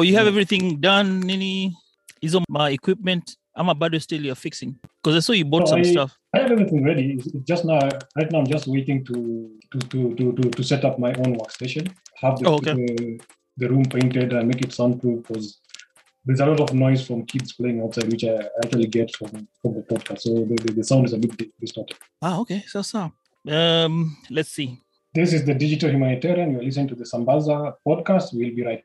Oh, you have everything done, Nini? Is on my equipment? I'm about to still you're fixing because I saw you bought some I, stuff. I have everything ready. It's it's just now, right now, I'm just waiting to to to to, to, to set up my own workstation. Have the, Oh, okay. the the room painted and make it soundproof because there's a lot of noise from kids playing outside, which I actually get from from the podcast. So the, the, the sound is a bit distorted. Ah, okay. So, so. Um, let's see. This is the digital humanitarian. You're listening to the Sambaza podcast. We'll be right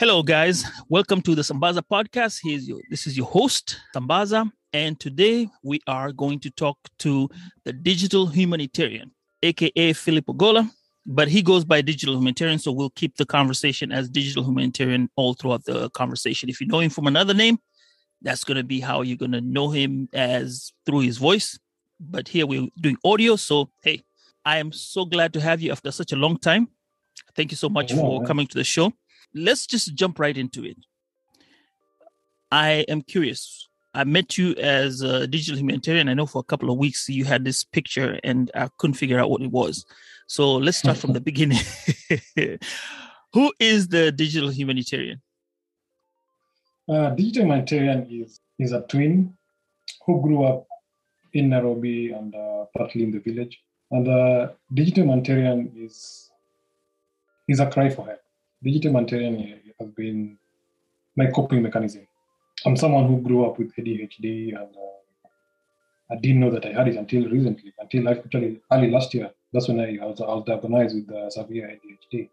Hello, guys. Welcome to the Sambaza podcast. Here's your, this is your host, Sambaza, and today we are going to talk to the digital humanitarian, aka Philip Ogola, but he goes by digital humanitarian, so we'll keep the conversation as digital humanitarian all throughout the conversation. If you know him from another name, that's going to be how you're going to know him as through his voice. But here we're doing audio, so hey, I am so glad to have you after such a long time. Thank you so much know, for man. coming to the show let's just jump right into it. I am curious. I met you as a digital humanitarian. I know for a couple of weeks you had this picture and I couldn't figure out what it was. So let's start from the beginning. Who is the digital humanitarian? Uh, digital humanitarian is is a twin who grew up in Nairobi and uh, partly in the village. And uh, digital humanitarian is is a cry for help. Digital humanitarian has been my coping mechanism. I'm someone who grew up with ADHD, and uh, I didn't know that I had it until recently, until actually early last year. That's when I was, I was diagnosed with uh, severe ADHD.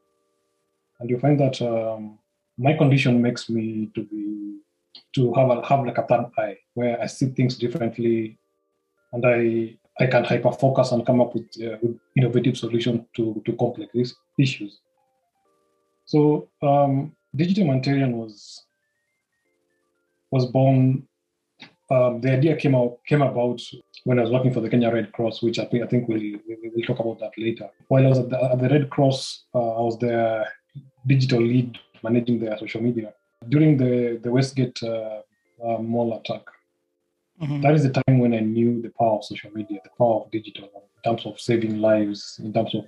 And you find that um, my condition makes me to be to have a, have like a third eye where I see things differently, and I I can hyper focus and come up with, uh, with innovative solutions to to complex issues. So um, digital humanitarian was was born. Um, the idea came out came about when I was working for the Kenya Red Cross, which I think I think we'll we'll, we'll talk about that later. While I was at the, at the Red Cross, uh, I was their digital lead managing their social media during the the Westgate uh, uh, mall attack. Mhm. That is the time when I knew the power of social media, the power of digital, in terms of saving lives, in terms of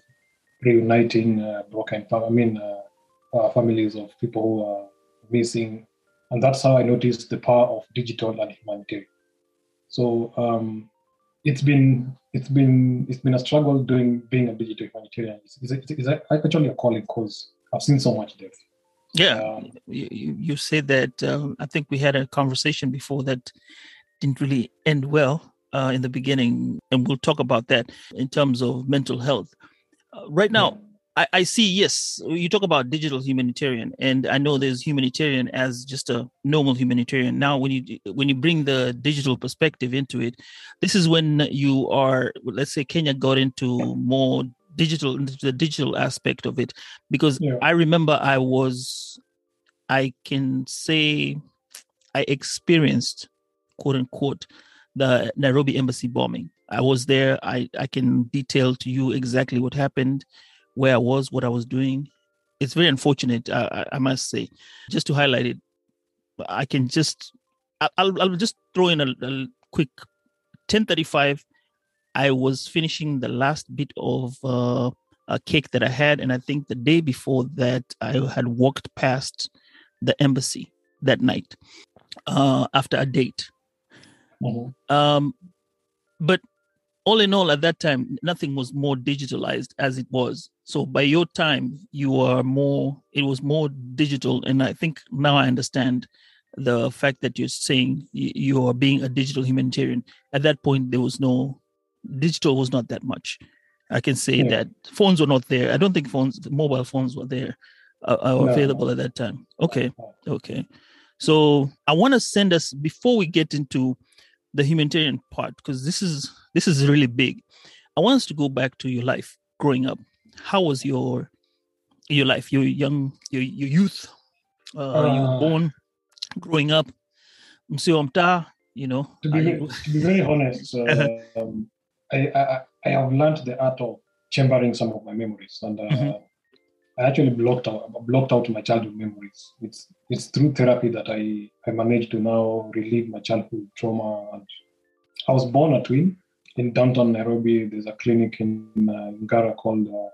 reuniting uh, broken, I mean, uh, uh, families of people who are missing, and that's how I noticed the power of digital and humanitarian. So um, it's been it's been it's been a struggle doing being a digital humanitarian. It's, it's, it's actually a calling because I've seen so much death. Yeah, Um, you, you said that. Um, I think we had a conversation before that didn't really end well uh, in the beginning, and we'll talk about that in terms of mental health. Uh, right now, I, I see. Yes, you talk about digital humanitarian, and I know there's humanitarian as just a normal humanitarian. Now, when you when you bring the digital perspective into it, this is when you are. Let's say Kenya got into more digital, into the digital aspect of it, because Yeah. I remember I was, I can say, I experienced, quote unquote, the Nairobi embassy bombing. I was there. I, I can detail to you exactly what happened, where I was, what I was doing. It's very unfortunate, I, I must say. Just to highlight it, I can just, I'll, I'll just throw in a, a quick 1035. I was finishing the last bit of uh, a cake that I had. And I think the day before that, I had walked past the embassy that night uh, after a date. mhm. Um, but all in all, at that time, nothing was more digitalized as it was. So by your time, you were more, it was more digital. And I think now I understand the fact that you're saying you are being a digital humanitarian. At that point, there was no, digital was not that much. I can say Yeah. that phones were not there. I don't think phones, mobile phones were there, uh, uh, No. available at that time. Okay. Okay. So I want to send us before we get into the humanitarian part because this is this is really big. I want us to go back to your life growing up. How was your your life, your young, your, your youth? Uh, uh, you were uh. born, growing up. You know. To be, to be very honest, uh, um, I, I I have learned the art of chambering some of my memories, and uh, mm-hmm. I actually blocked out blocked out my childhood memories. It's it's through therapy that I I managed to now relieve my childhood trauma. And I was born a twin in downtown Nairobi. There's a clinic in uh, Ngara called uh,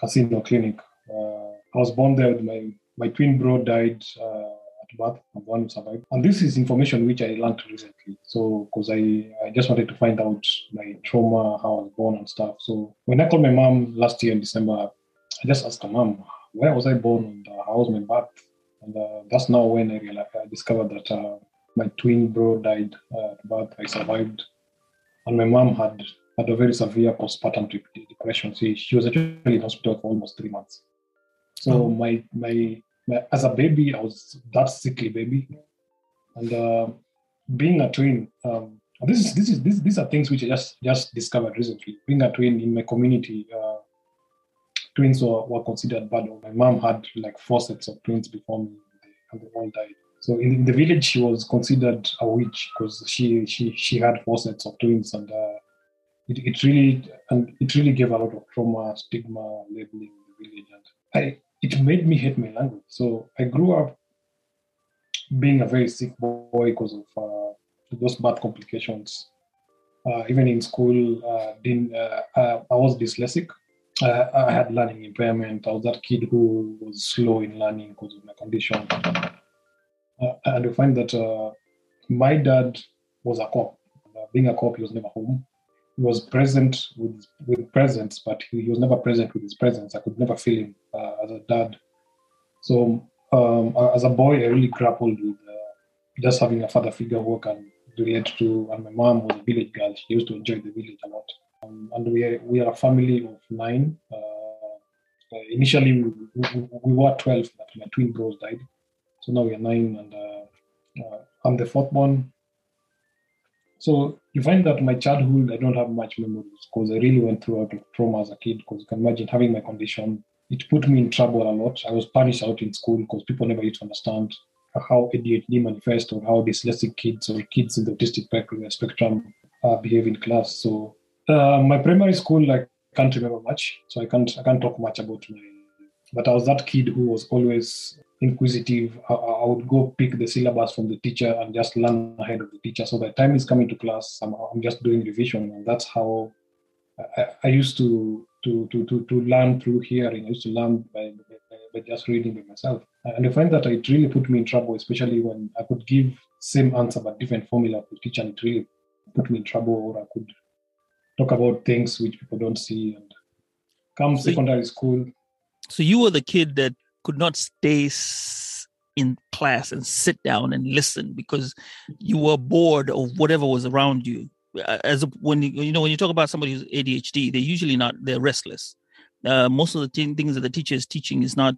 Casino Clinic. Uh, I was born there. My my twin bro died uh, at birth. I'm one who survived. And this is information which I learned recently. So, because I, I just wanted to find out my trauma, how I was born and stuff. So, when I called my mom last year in December, I just asked her, Mom, where was I born and uh, how was my birth? And uh, that's now when I realized, I discovered that uh, my twin bro died uh, at birth. I survived. And my mom had had a very severe postpartum depression. She, she was actually in hospital for almost three months. So oh. my, my as a baby, I was that sickly baby, and uh, being a twin. Um, this is this is this, these are things which I just just discovered recently. Being a twin in my community, uh, twins were, were considered bad. My mom had like four sets of twins before me, and they all died. So in, the village, she was considered a witch because she she she had four sets of twins, and uh, it, it really and it really gave a lot of trauma, stigma, labeling in the village. And I it made me hate my language. So I grew up being a very sick boy because of uh, those bad complications. Uh, even in school, uh, didn't, uh, uh, I was dyslexic. Uh, I had learning impairment. I was that kid who was slow in learning because of my condition. and I find that my dad was a cop. being a cop, he was never home he was present with with presence, but he, he, was never present with his presence. I could never feel him uh, as a dad. So um, as a boy, I really grappled with uh, just having a father figure who can relate to. And my mom was a village girl; she used to enjoy the village a lot. Um, and we are, we are a family of nine. Uh, initially, we, we, we, were twelve, but my twin bros died. So now we are nine, and uh, uh, I'm the fourth born. So you find that my childhood, I don't have much memories because I really went through a lot of trauma as a kid. Because you can imagine having my condition, it put me in trouble a lot. I was punished out in school because people never used to understand how ADHD manifests or how dyslexic kids or kids in the autistic spectrum uh, behave in class. So uh, my primary school, I can't remember much, so I can't I can't talk much about my. But I was that kid who was always inquisitive. I, I, would go pick the syllabus from the teacher and just learn ahead of the teacher. So by the time is coming to class, I'm, I'm just doing revision, and that's how I, I, used to, to to to to learn through hearing. I used to learn by, by, by just reading by myself, and I find that it really put me in trouble, especially when I could give same answer but different formula to teacher, and it really put me in trouble. Or I could talk about things which people don't see, and come so secondary school. So you were the kid that could not stay in class and sit down and listen because you were bored of whatever was around you. As when you, you know when you talk about somebody who's ADHD, they're usually not they're restless. Uh, most of the t- things that the teacher is teaching is not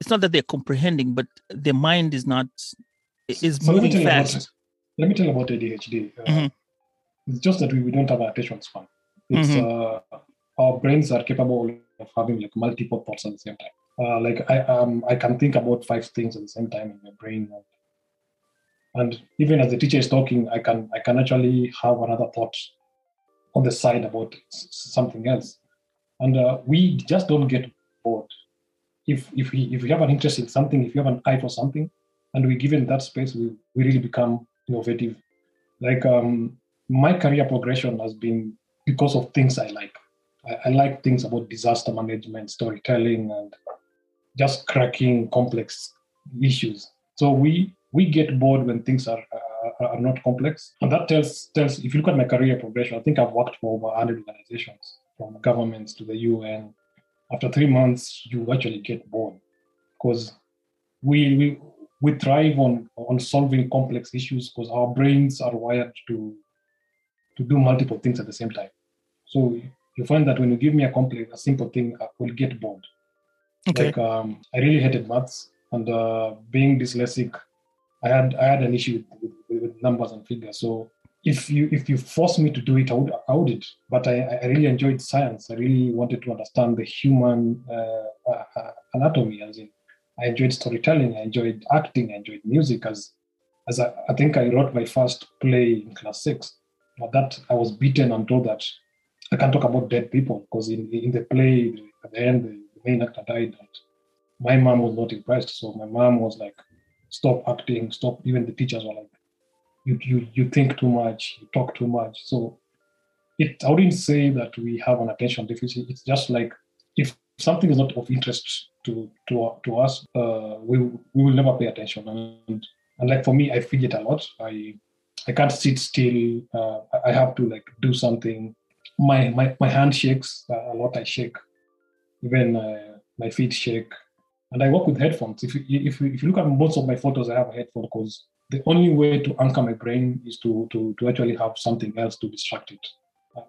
it's not that they're comprehending, but their mind is not is so moving let fast. About, let me tell you about ADHD. Uh, mm-hmm. It's just that we, we don't have an attention span. It's mm-hmm. uh, our brains are capable of having like multiple thoughts at the same time uh, like I um I can think about five things at the same time in my brain, and, and even as the teacher is talking, I can I can actually have another thought on the side about something else, and uh, we just don't get bored. If if we if we have an interest in something, if you have an eye for something, and we give it that space, we we really become innovative. Like um, my career progression has been because of things I like. I, I like things about disaster management, storytelling, and just cracking complex issues. So we we get bored when things are uh, are not complex, and that tells tells. If you look at my career progression, I think I've worked for over 100 organizations, from governments to the UN. After three months, you actually get bored because we we we thrive on on solving complex issues because our brains are wired to to do multiple things at the same time. So you find that when you give me a complex, a simple thing, I will get bored. Okay. Like um, I really hated maths, and uh, being dyslexic, I had I had an issue with, with, with numbers and figures. So if you if you force me to do it, I would I would it. But I, I really enjoyed science. I really wanted to understand the human uh, uh, anatomy. As in, I enjoyed storytelling. I enjoyed acting. I enjoyed music. As as I, I think I wrote my first play in class six. But that I was beaten and told that I can't talk about dead people because in in the play at the end the, main actor died. And my mom was not impressed. So my mom was like, "Stop acting. Stop." Even the teachers were like you, you you think too much, you talk too much. So it I wouldn't say that we have an attention deficit. It's just like if something is not of interest to to to us, uh, we we will never pay attention. And and like for me, I fidget a lot. I I can't sit still. Uh, I have to like do something. My my my hand shakes uh, a lot. I shake. Even uh, my feet shake. And I work with headphones. If you, if you, if you look at most of my photos, I have a headphone because the only way to anchor my brain is to, to, to actually have something else to distract it.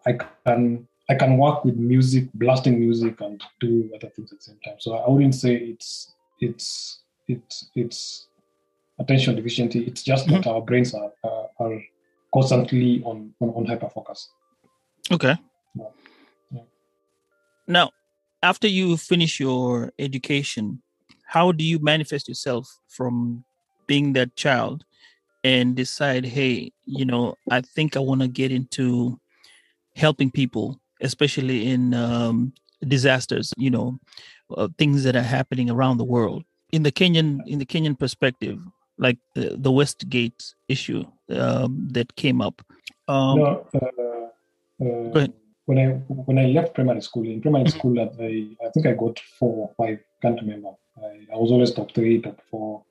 I can I can work with music, blasting music, and do other things at the same time. So I wouldn't say it's it's it's it's attention deficiency. It's just mm-hmm. that our brains are uh, are constantly on on, on hyper focus. Okay. Yeah. Yeah. Now, after you finish your education, how do you manifest yourself from being that child and decide, hey, you know, I think I want to get into helping people, especially in um, disasters, you know, uh, things that are happening around the world. In the Kenyan, in the Kenyan perspective, like the, the Westgate issue um, that came up. Um, no, uh, uh, when I when I left primary school, in primary mm-hmm. school, I I think I got four or five, can't remember. I, I was always top three, top four.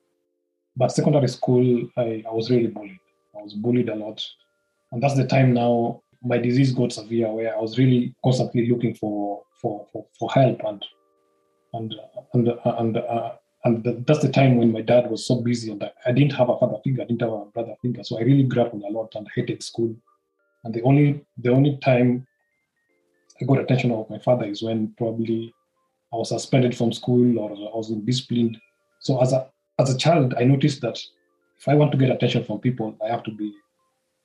But secondary school, I, I was really bullied. I was bullied a lot. And that's the time now my disease got severe where I was really constantly looking for for, for, for help and and and and, uh, and that's the time when my dad was so busy and I didn't have a father figure, I didn't have a brother figure, so I really grappled a lot and hated school. And the only the only time I got attention of my father is when probably I was suspended from school or I was disciplined. So as a as a child, I noticed that if I want to get attention from people, I have to be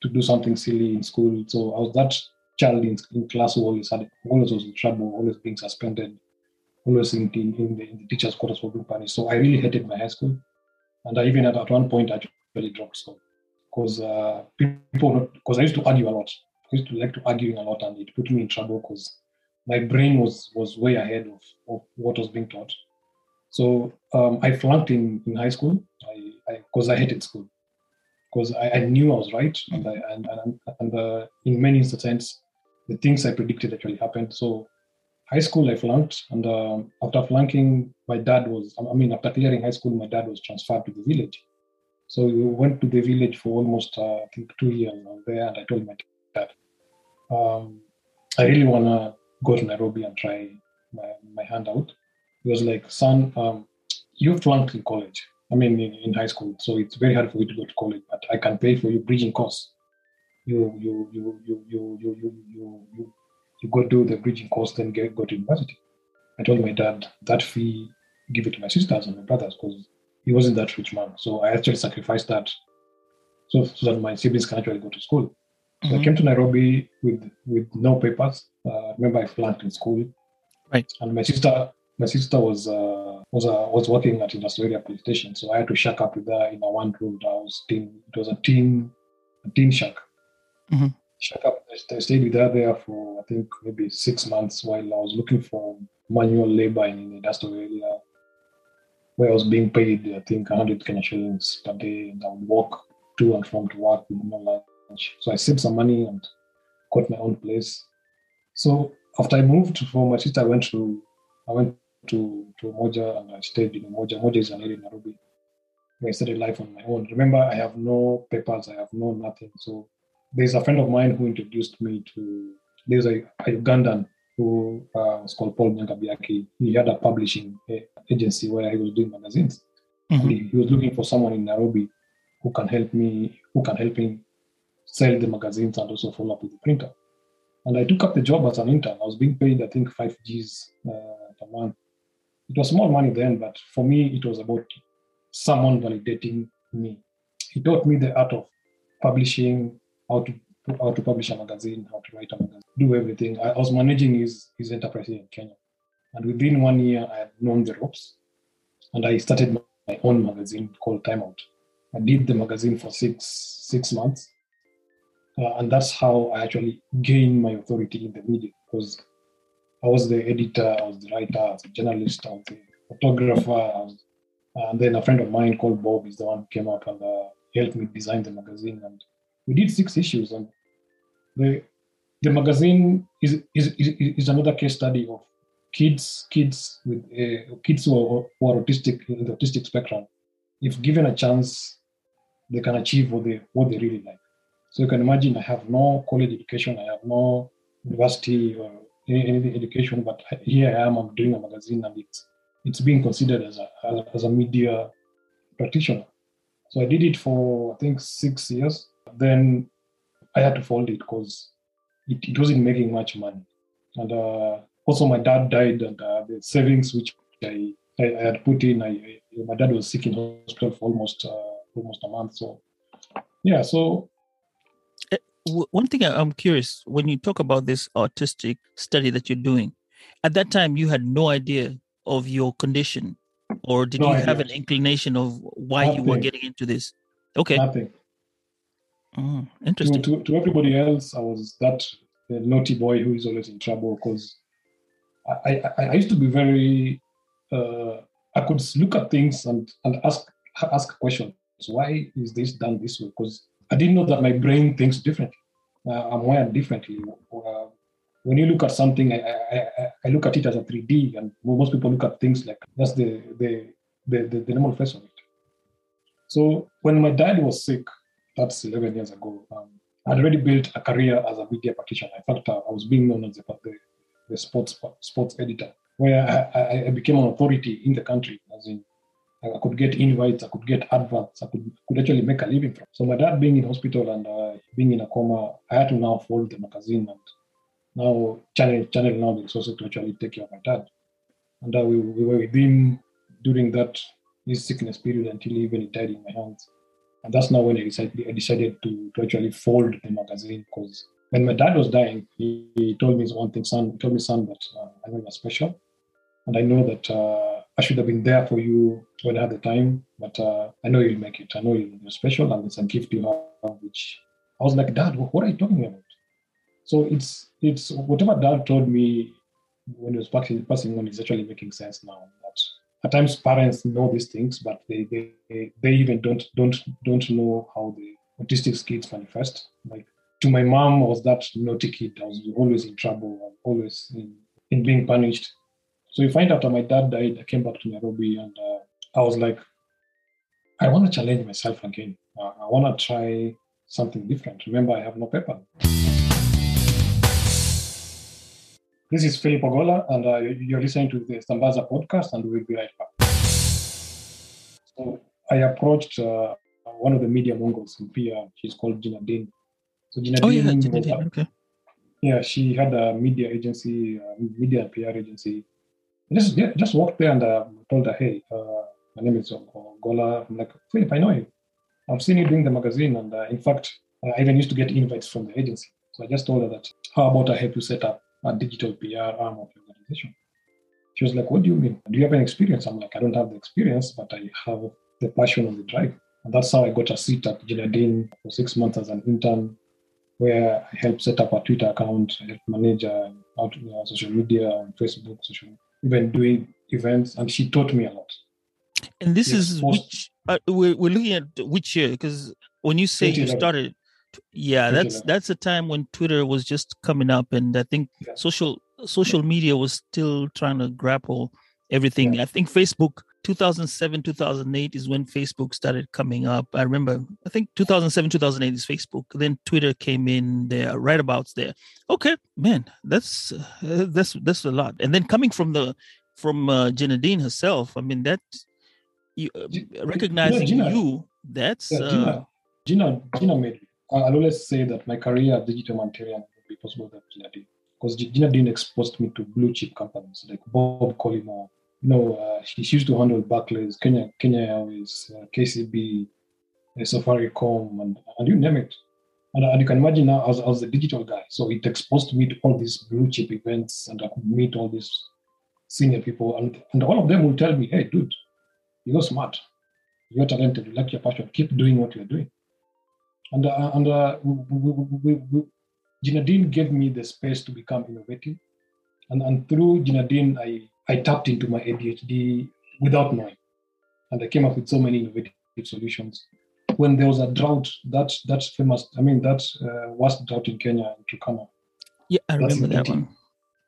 to do something silly in school. So I was that child in, in class who always had always was in trouble, always being suspended, always in, the, in the teachers' quarters for punished. So I really hated my high school, and I even at, at one point I actually dropped school because uh, people because I used to argue a lot. I used to like to arguing a lot, and it put me in trouble because my brain was was way ahead of, of what was being taught. So um, I flunked in, in high school because I, I, I, hated school because I, I, knew I was right and I, and and, and uh, in many instances the things I predicted actually happened. So high school I flunked and uh, after flunking my dad was I mean after clearing high school my dad was transferred to the village. So we went to the village for almost uh, I think two years there and I told my dad um, I really wanna go to Nairobi and try my, my hand out he was like, son, um, you flunked in college. I mean, in, in, high school, so it's very hard for you to go to college. But I can pay for your bridging course. You, you, you, you, you, you, you, you, you, you go do the bridging course, then get go to university. I told my dad that fee, give it to my sisters and my brothers because he wasn't that rich man. So I actually sacrificed that so, so that my siblings can actually go to school. So mm-hmm. I came to Nairobi with with no papers. Uh, remember, I flunked in school. Right. And my sister my sister was uh, was uh, was working at Industrial Police Station, so I had to shack up with her in a one room house. Team, it was a team, a team shack. Mm-hmm. I stayed with her there for I think maybe six months while I was looking for manual labor in the industrial area, where I was being paid I think 100 Kenya shillings per day, and I would walk to and from to work with no lunch. So I saved some money and got my own place. So after I moved from my sister, I went to I went to, to Moja and I stayed in Moja. Moja is an area in Nairobi. I started life on my own. Remember, I have no papers, I have no nothing. So there's a friend of mine who introduced me to, there's a, a Ugandan who uh, was called Paul Nyangabiaki. He had a publishing uh, agency where he was doing magazines. Mm-hmm. He, he was looking for someone in Nairobi who can help me, who can help him sell the magazines and also follow up with the printer. And I took up the job as an intern. I was being paid, I think, five G's uh, per month it was small money then, but for me, it was about someone validating me. he taught me the art of publishing, how to how to publish a magazine, how to write a magazine, do everything. I, was managing his his enterprise in Kenya, and within one year, I had known the ropes, and I started my own magazine called Time Out. I did the magazine for six six months, uh, and that's how I actually gained my authority in the media because I was the editor, I was the writer, I was the journalist, I was the photographer, was, and then a friend of mine called Bob is the one who came up and uh, helped me design the magazine. And we did six issues, and the the magazine is is, is, is another case study of kids kids with uh, kids who are, who are autistic in the autistic spectrum. If given a chance, they can achieve what they what they really like. So you can imagine I have no college education, I have no university or any education, but here I am, I'm doing a magazine and it's it's being considered as a as a media practitioner. So I did it for I think six years. Then I had to fold it because it, it wasn't making much money. And uh, also my dad died and uh, the savings which I, I, I had put in, I, I, my dad was sick in hospital for almost uh, almost a month. So yeah, so one thing I'm curious when you talk about this autistic study that you're doing, at that time you had no idea of your condition, or did no you idea. have an inclination of why Nothing. you were getting into this? Okay. Nothing. Oh, interesting. To, to, to, everybody else, I was that naughty boy who is always in trouble because I, I, I used to be very. Uh, I could look at things and, and ask ask questions. Why is this done this way? Because I didn't know that my brain thinks differently. Uh, I'm wired differently. Uh, when you look at something, I, I, I, look at it as a 3D, and most people look at things like that's the the the, the, the normal face of it. So when my dad was sick, that's 11 years ago, um, I'd already built a career as a media practitioner. In fact, I was being known as the, the, sports sports editor, where I, I, became an authority in the country, as in I could get invites, I could get adverts, I could, could actually make a living from. So my dad being in hospital and uh, being in a coma, I had to now fold the magazine and now channel channel now the resources to actually take care of my dad. And uh, we, we were with him during that his sickness period until even he died in my hands. And that's now when I decided, I decided to, to actually fold the magazine because when my dad was dying, he, he told me one thing, son, told me, son, that uh, I know you're special. And I know that uh, I should have been there for you when I had the time, but uh, I know you'll make it. I know you're special, and it's a gift you have. Which I was like, Dad, what are you talking about? So it's it's whatever Dad told me when he was passing, passing on is actually making sense now. That at times parents know these things, but they they, they even don't don't don't know how the autistic kids manifest. Like to my mom, I was that naughty kid. I was always in trouble, always in, in being punished. So you find after my dad died, I came back to Nairobi and uh, I was like, I want to challenge myself again. Uh, I want to try something different. Remember, I have no paper. This is Philip Ogola, and uh, you're listening to the Sambaza podcast, and we'll be right back. So I approached uh, one of the media mongols in PR. She's called Gina Din. So Gina oh, Din yeah, Gina Din. Okay. Yeah, she had a media agency, uh, media and PR agency just just walked there and uh, told her, hey, uh, my name is Gola. I'm like, Philip, I know you. I've seen you doing the magazine. And uh, in fact, I even used to get invites from the agency. So I just told her that, how about I help you set up a digital PR arm of your organization? She was like, what do you mean? Do you have any experience? I'm like, I don't have the experience, but I have the passion and the drive. And that's how I got a seat at Gina Din for six months as an intern, where I helped set up a Twitter account, I helped manage uh, out, uh, social media on Facebook, social even doing events, and she taught me a lot. And this yes, is which uh, we're, we're looking at which year because when you say you started, yeah, that's that's a time when Twitter was just coming up, and I think yeah. social social media was still trying to grapple everything. Yeah. I think Facebook 2007 2008 is when facebook started coming up i remember i think 2007 2008 is facebook then twitter came in there right abouts there okay man that's uh, that's that's a lot and then coming from the from uh, Din herself i mean that you, uh, recognizing Gina, you that's yeah, Gina, uh, Gina, Gina made i'll always say that my career at digital humanitarian would be possible without Gina because Gina Din exposed me to blue chip companies like Bob Collymore, you know, uh, she used to handle Barclays, Kenya, Kenya Airways, uh, KCB, a Safaricom, and, and you name it. And, and you can imagine now, as, as a digital guy, so it exposed me to all these blue chip events, and I could meet all these senior people, and, and all of them will tell me, hey, dude, you're smart, you're talented, you like your passion, keep doing what you're doing. And, uh, and uh, we, we, we, Gina Din gave me the space to become innovative. And, and through Gina Din, I, I tapped into my ADHD without knowing. And I came up with so many innovative solutions. When there was a drought, that that's famous, I mean, that uh, worst drought in Kenya, in Turkana. Yeah, I That's remember that one.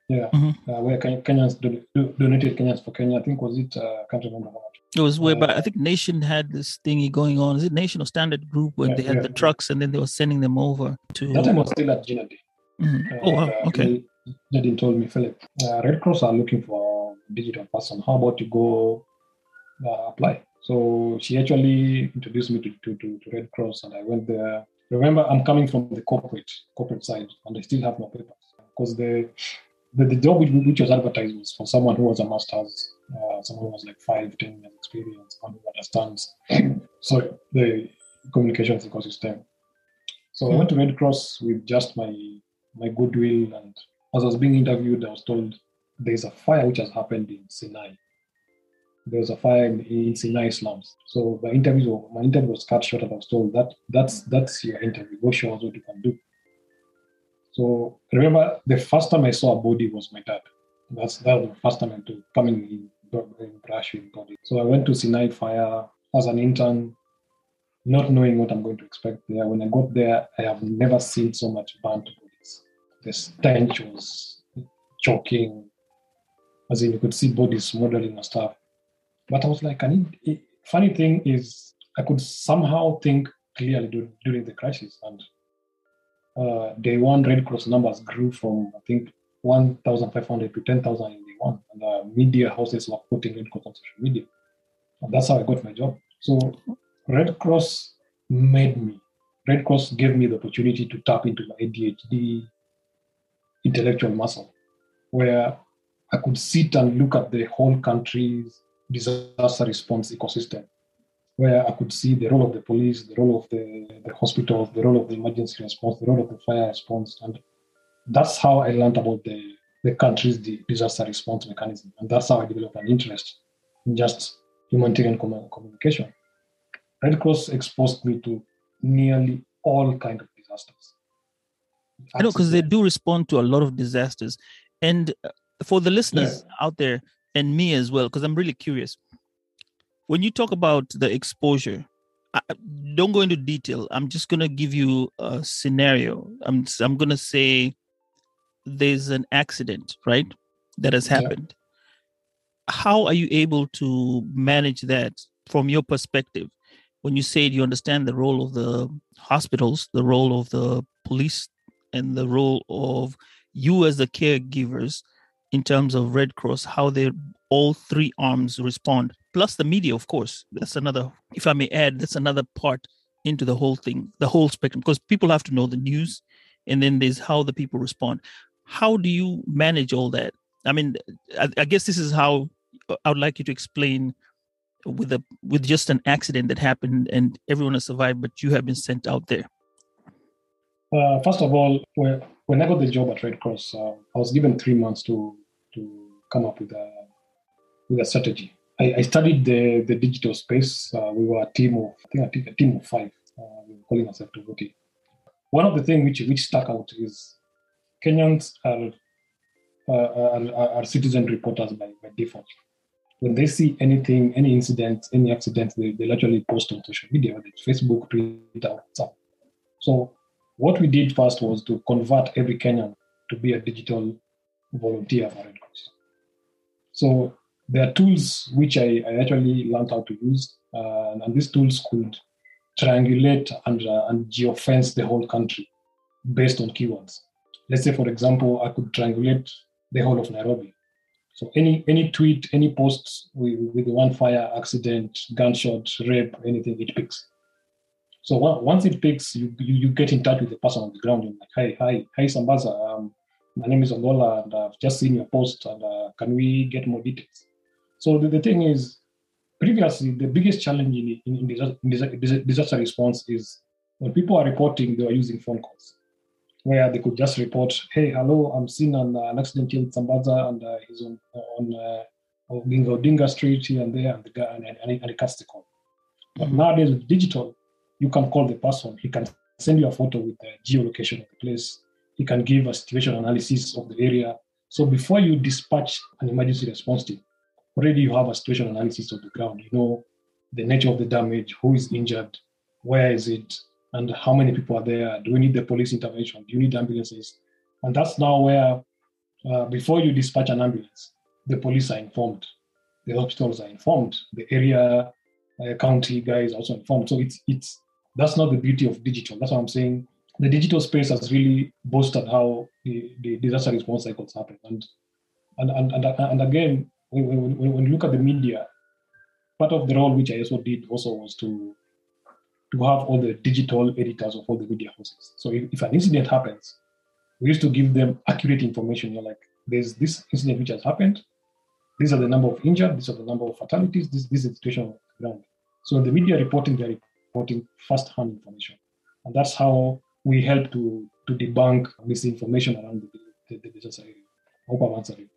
Yeah, Mhm. uh, where Kenyans do, do, donated Kenyans for Kenya. I think was it? Uh, I can't remember. It was where, but Uh, I think Nation had this thingy going on. Is it Nation or Standard Group when Yeah, they had yeah. the trucks and then they were sending them over to? That time was still at Gina Din. Mhm. Uh, Oh wow, uh, okay. Nadine told me, Philip, uh, Red Cross are looking for a digital person. How about you go uh, apply? So she actually introduced me to, to, to, to Red Cross, and I went there. Remember, I'm coming from the corporate corporate side, and I still have my papers because the, the the job which, which was advertised was for someone who was a master's, uh, someone who was like five, ten years experience, someone who understands so the communications ecosystem. So I went to Red Cross with just my my goodwill, and as I was being interviewed, I was told there's a fire which has happened in Sinai. There was a fire in, in Sinai slums. So my interview, my interview was cut short, and I was told that that's that's your interview. Go show us what you can do. So remember the first time I saw a body was my dad. That's that was the first time I to coming in, in brush with body. So I went to Sinai fire as an intern, not knowing what I'm going to expect there. When I got there, I have never seen so much burnt bodies. The stench was choking, as in you could see bodies smoldering and stuff. But I was like, funny thing is, I could somehow think clearly dur- during the crisis. And uh, day one Red Cross numbers grew from, I think, 1,500 to 10,000 in day one. And uh, media houses were putting Red Cross on social media. And that's how I got my job. So Red Cross made me. Red Cross gave me the opportunity to tap into my ADHD intellectual muscle, where I could sit and look at the whole country's disaster response ecosystem, where I could see the role of the police, the role of the, the hospitals, the role of the emergency response, the role of the fire response. And that's how I learned about the, the country's di- disaster response mechanism. And that's how I developed an interest in just humanitarian commu- communication. Red Cross exposed me to nearly all kind of disasters. I know because they do respond to a lot of disasters. And uh, for the listeners out there and me as well, because I'm really curious, when you talk about the exposure, I, don't go into detail. I'm just going to give you a scenario. I'm, I'm going to say there's an accident, right? That has Yeah. happened. How are you able to manage that from your perspective? When you say you understand the role of the hospitals, the role of the police and the role of you as the caregivers in terms of Red Cross, how they all three arms respond, plus the media, of course. That's another, if I may add, that's another part into the whole thing, the whole spectrum, because people have to know the news, and then there's how the people respond. How do you manage all that? I mean, I, I guess this is how I would like you to explain with a with just an accident that happened and everyone has survived, but you have been sent out there. Uh, first of all, when, when I got the job at Red Cross, uh, I was given three months to to come up with a with a strategy. I, I studied the the digital space. Uh, we were a team of I think, a team of five. Uh, we were calling ourselves Tovuti. One of the things which which stuck out is Kenyans are are, are, are citizen reporters by, by default. When they see anything, any incident, any accident, they, they'll actually post on social media, whether it's Facebook, Twitter, WhatsApp. So what we did first was to convert every Kenyan to be a digital volunteer for Red Cross. So there are tools which I, I actually learned how to use, uh, and these tools could triangulate and, uh, and geofence the whole country based on keywords. Let's say, for example, I could triangulate the whole of Nairobi. So any any tweet, any posts with, with one fire accident, gunshot, rape, anything, it picks. So once it picks, you, you you get in touch with the person on the ground. You're like, hey, hi, hi, Sambaza. Um, my name is Ogola, and I've just seen your post. And uh, can we get more details? So the, the thing is, previously, the biggest challenge in, in, in, disaster, in disaster response is when people are reporting, they are using phone calls where they could just report, "Hey, hello, I'm seeing an, an accident here in Sambaza, and uh, he's on on uh, Oginga Odinga Street here and there," and the guy and, and, and he cuts the call. But mm-hmm. nowadays with digital, you can call the person. He can send you a photo with the geolocation of the place. He can give a situation analysis of the area. So before you dispatch an emergency response team, already you have a situation analysis of the ground. You know the nature of the damage, who is injured, where is it, and how many people are there. Do we need the police intervention? Do you need ambulances? And that's now where, uh, before you dispatch an ambulance, the police are informed, the hospitals are informed, the area uh, county guys also informed. So it's it's that's not the beauty of digital. That's what I'm saying. The digital space has really boosted how the, the disaster response cycles happen. And and and and, and again, when, when, when you look at the media, part of the role which I also did also was to to have all the digital editors of all the media houses. So if, if an incident happens, we used to give them accurate information. You're like, there's this incident which has happened. These are the number of injured. These are the number of fatalities. This, this is the situation on the ground. So the media reporting, they're reporting first-hand information, and that's how we help to to debunk misinformation around the, the, the area. Hope I've answered it.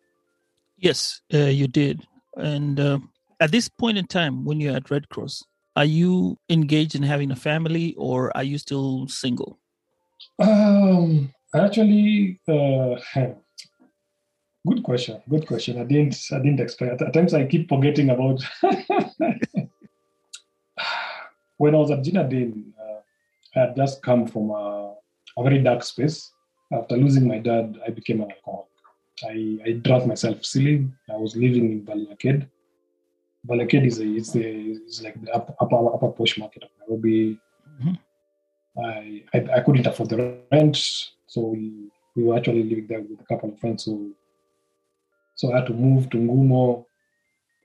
Yes, uh, you did. And uh, at this point in time, when you're at Red Cross, are you engaged in having a family, or are you still single? Um, actually, uh, good question. Good question. I didn't. I didn't expect. At times, I keep forgetting about when I was at Gina Din, uh, I had just come from a, a, very dark space. After losing my dad, I became an alcoholic. I, I drank myself silly. I was living in. Valley Arcade is, a, it's, a, it's like the upper, upper, upper posh market of Nairobi. Mm-hmm. I, I, I couldn't afford the rent, so we, we were actually living there with a couple of friends. So, so I had to move to Ngumo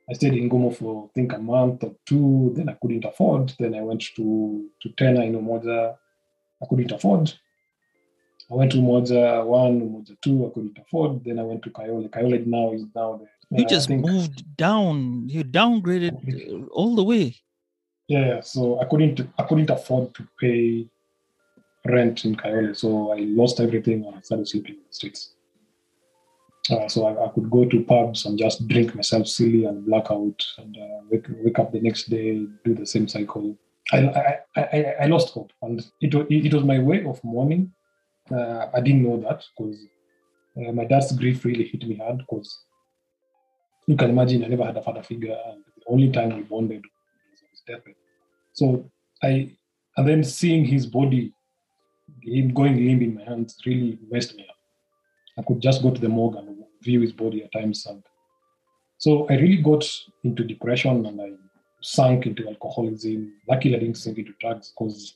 I stayed in Ngumo for I think a month or two. Then I couldn't afford. Then I went to to Tena in Umoja. I couldn't afford. I went to Umoja one, Umoja two. I couldn't afford. Then I went to Kayole. Kayole now is now the. You uh, just moved down. You downgraded all the way. Yeah, so I couldn't I couldn't afford to pay rent in Kayole, so I lost everything and I started sleeping in the streets. Uh, so I, I, could go to pubs and just drink myself silly and black out and uh, wake, wake up the next day, do the same cycle. I, I, I, I lost hope. And it, it was my way of mourning. Uh, I didn't know that because uh, my dad's grief really hit me hard because you can imagine I never had a father figure. And the only time we bonded was his deathbed. So I, and then seeing his body, him going limp in my hands really messed me up. I could just go to the morgue and view his body at times. And so I really got into depression and I sank into alcoholism. Luckily, I didn't sink into drugs because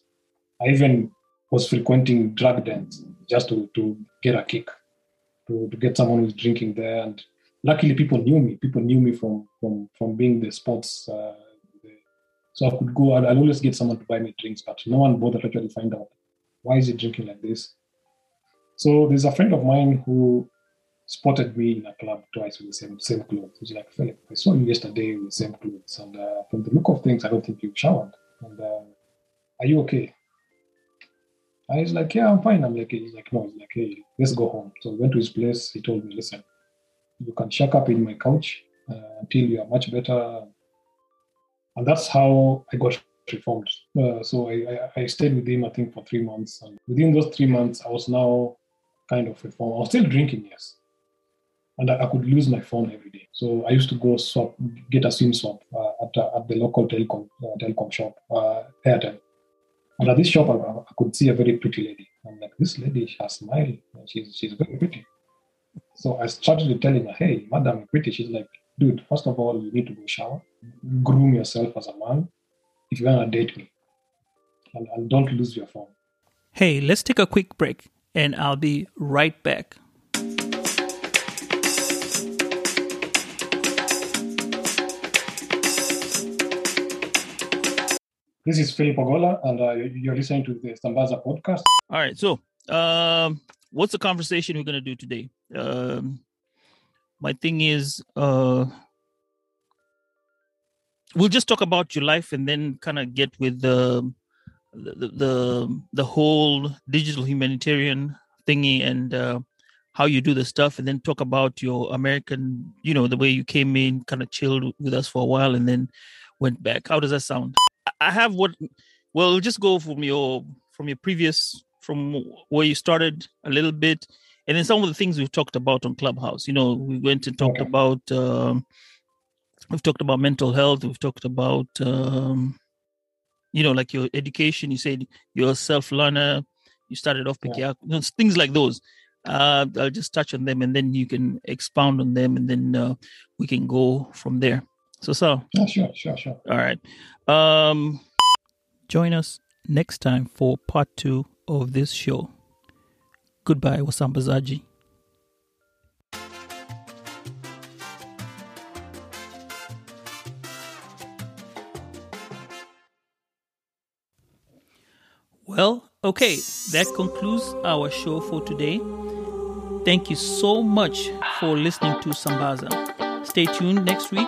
I even was frequenting drug dens just to, to get a kick, to, to get someone who's drinking there. And luckily, people knew me. People knew me from from from being the sports. Uh, so I could go. I'd, I'd, always get someone to buy me drinks, but no one bothered to actually find out why is he drinking like this. So there's a friend of mine who spotted me in a club twice with the same same clothes. He's like, Philip, I saw you yesterday with the same clothes, and uh, from the look of things, I don't think you've showered. And uh, are you okay? And he's like, yeah, I'm fine. I'm like, he's like, no, he's like, hey, let's go home. So I went to his place. He told me, listen, you can shack up in my couch uh, until you are much better. And that's how I got reformed. Uh, so I, I, I, stayed with him, I think, for three months. And within those three months, I was now kind of reformed. I was still drinking, yes and I, I, could lose my phone every day. So I used to go swap, get a SIM swap uh, at, at the local telecom uh, telecom shop, uh, Airtel. And at this shop, I, I, could see a very pretty lady. I'm like, this lady, has smile. She's she's very pretty. So I started telling her, hey, madam, you're pretty. She's like, dude, first of all, you need to go shower, groom yourself as a man if you want to date me, and, and don't lose your phone. Hey, let's take a quick break, and I'll be right back. This is Philip Ogola, and uh, you're listening to the Sambaza podcast. All right. So, um, what's the conversation we're going to do today? Um, my thing is, uh, we'll just talk about your life and then kind of get with the the the, the whole digital humanitarian thingy and uh, how you do the stuff and then talk about your american you know the way you came in kind of chilled with us for a while and then went back how does that sound i have what well just go from your from your previous from where you started a little bit and then some of the things we've talked about on clubhouse. You know we went and talked about um, we've talked about mental health we've talked about um, you know like your education. You said you're a self-learner. You started off picking out you know, things like those. Uh, i'll just touch on them and then you can expound on them and then uh, we can go from there so so Yeah, sure, sure, sure. all right um join us next time for part two of this show goodbye wasambazaji Well, okay, that concludes our show for today. Thank you so much for listening to Sambaza. Stay tuned next week